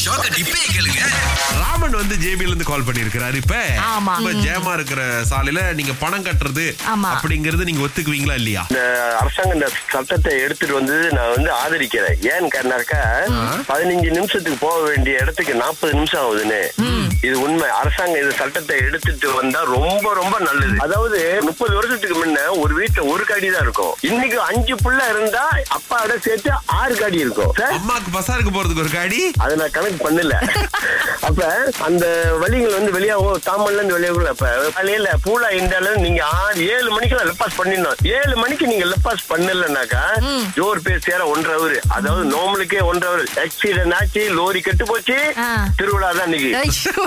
ஷாக்க டிப்பே கேளுங்க. ராமன் வந்து ஜேபில இருந்து கால் பண்ணிருக்கிறாரு இப்ப ஆமா. இப்ப ஜேமா இருக்கிற சாலையில நீங்க பணம் கட்டுறது ஆமா. அப்படிங்கறது நீங்க ஒத்துக்குவீங்களா இல்லையா? இந்த அரசாங்கம் இந்த சட்டத்தை எடுத்துட்டு வந்து நான் வந்து ஆதரிக்கிறேன். ஏன்னு கேட்டாக்கா பதினஞ்சு நிமிஷத்துக்கு போக வேண்டிய இடத்துக்கு நாற்பது நிமிஷம் ஆகுதுன்னு. இது உண்மை. அரசாங்கம் இந்த சட்டத்தை எடுத்துட்டு வந்தா ரொம்ப ரொம்ப நல்லது. அதாவது முப்பது வருஷத்துக்கு முன்ன ஒரு வீட்டுல ஒரு காடி தான் இருக்கும். இன்னைக்கு அஞ்சு புள்ள இருந்தா அப்பாவோட சேர்த்து ஆறு காடி இருக்கும். அம்மாக்கு பசாருக்கு போறதுக்கு ஒரு காடி? அதை நான் கணக்கு பண்ணல. அப்ப அந்த வழிகள் வந்து வெளியாகும் தாமல்ல இருந்து வெளியாகும் அப்ப காலையில பூலா அளவு நீங்க ஆறு ஏழு மணிக்கு லெப்பாஸ் பண்ணிடணும். ஏழு மணிக்கு நீங்க லெப்பாஸ் பண்ணலனாக்கா ஜோர் பேர் சேர ஒன்றரை ஹவர் அதாவது நோமலுக்கே ஒன்றரை ஹவர் ஆக்சிடென்ட் ஆச்சு லோரி கெட்டு போச்சு. திருவிழா தான் இன்னைக்கு.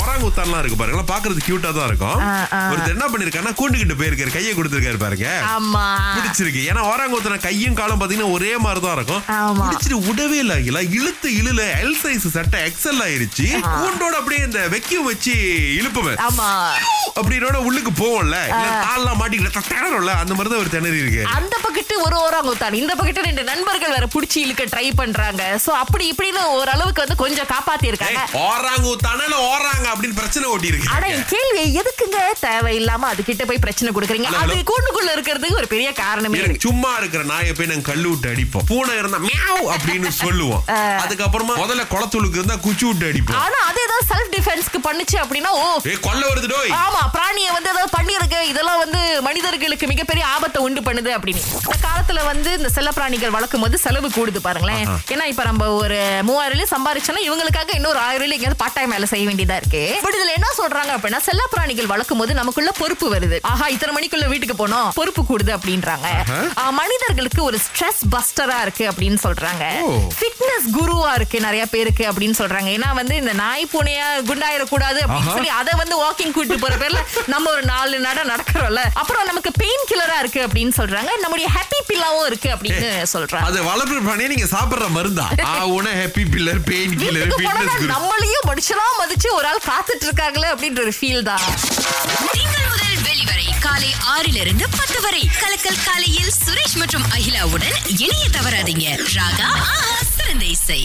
ஒராங்குத்தான்லாம் இருக்கு பாருங்க. பாக்குறது கியூட்டா தான் இருக்கும். ஒருத்தர் என்ன பண்ணிருக்காருன்னா கூண்டுகிட்டு போயிருக்காரு கையை கொடுத்திருக்காரு பாருங்க. பிடிச்சிருக்கு. ஏன்னா ஒராங்குத்தன கையும் காலம் பாத்தீங்கன்னா ஒரே மாதிரி தான் இருக்கும். பிடிச்சிட்டு விடவே இல்ல இழுத்து இழுல எல் சைஸ் சட்டை எக்ஸல் ஆயிருச்சு. கூண்டோட அப்படியே இந்த வெக்கியம் வச்சு இழுப்புவேன். அப்படின்னோட உள்ளுக்கு போவோம்ல. தாள்லாம் மாட்டிக்கிட்டு திணறும்ல அந்த மாதிரி தான் ஒரு திணறி இருக்கு அந்த பக்கத்து ஒரு ஓராங்குத்தான் இந்த பக்கத்து ரெண்டு நண்பர்கள் வேற புடிச்சு இழுக்க ட்ரை பண்றாங்க. சோ அப்படி இப்படின்னு ஓரளவுக்கு வந்து கொஞ்சம் காப்பாத்தி இருக்காங்க ஓராங்குத்தான ஓடுறாங்க அப்படின்னு பிரச்சனை ஓட்டி ஆனா இருக்கு என் கேள்வி எதுக்குங்க தேவையில்லாம அது கிட்ட போய் பிரச்சனை கொடுக்குறீங்க? அது. கூண்டுக்குள்ள இருக்கிறதுக்கு ஒரு பெரிய காரணமே சும்மா இருக்கிற நாயை போய் நாங்க கல்லு விட்டு அடிப்போம். பூனை இருந்தா மியாவ் அப்படின்னு சொல்லுவோம். அதுக்கப்புறமா முதல்ல குளத்துளுக்கு இருந்தா குச்சி விட்டு அடிப்போம். ஆனா அது ஏதாவது செல்ஃப் டிஃபென்ஸ்க்கு பண்ணுச்சு அப்படின்னா ஓ. கொல்ல வருது டோய். ஆமா பிராணியை வந்து ஏதாவது பண்ணிருக்கு இதெல்லாம் வந்து மனிதர்களுக்கு மிகப்பெரிய ஆபத்தை உண்டு பண்ணுது அப்படின்னு. இந்த காலத்துல வந்து இந்த செல்ல பிராணிகள் வளர்க்கும் போது செலவு கூடுது பாருங்களேன். ஏன்னா இப்ப நம்ம ஒரு மூவாயிரம் ரூபாய் சம்பாரிச்சோம்னா இவங்களுக்காக இன்னொரு ஆயிரம் ரூபாய் எங்கேயாவது பார்ட் டைம் வேலை செய்ய வேண்டியதா இருக்கு. பட் இதுல என்ன சொல்றாங்க அப்படின்னா செல்ல பிராணிகள் வளர்க்கும் போது நமக்குள்ள பொறுப்பு வருது. ஆஹா இத்தனை மணிக்குள்ள வீட்டுக்கு போனோம் பொறுப்பு கூடுது அப்படின்றாங்க. மனிதர்களுக்கு ஒரு ஸ்ட்ரெஸ் பஸ்டரா இருக்கு அப்படின்னு சொல்றாங்க. ஃபிட்னஸ் குருவா இருக்கு நிறைய பேருக்கு அப்படின்னு சொல்றாங்க. ஏன்னா வந்து இந்த நாய் பூனையா குண்டாயிடக்கூடாது அப்படின்னு. சொல்லி அதை வந்து வாக்கிங் கூட்டு போற பேர்ல நம்ம ஒரு நாலு நட நடக்கிறோம்ல. அப்புறம் நமக்கு பெயின் கில்லரா இருக்கு அப்படின்னு சொல்றாங்க. நம்முடைய ஹாப்பி பில்லாவும் இருக்கு அப்படின்னு சொல்றாங்க. அது வளர்ப்பு பிராணியை நீங்க சாப்பிடுற மருந்தா? ஆ உன ஹாப்பி பில்லர் பெயின் கில்லர் நம்மளையும் மனுஷனா மதிச்சு ஒரு நாள் காத்துட்டு இருக்காங்களே அப்படின்ற ஒரு ஃபீல் தான். திங்கள் முதல் வெளிவரை காலை ஆறிலிருந்து பத்து வரை. கலக்கல் காலையில் சுரேஷ் மற்றும் அகிலாவுடன் இணைய தவறாதீங்க. ராகா சிறந்த இசை.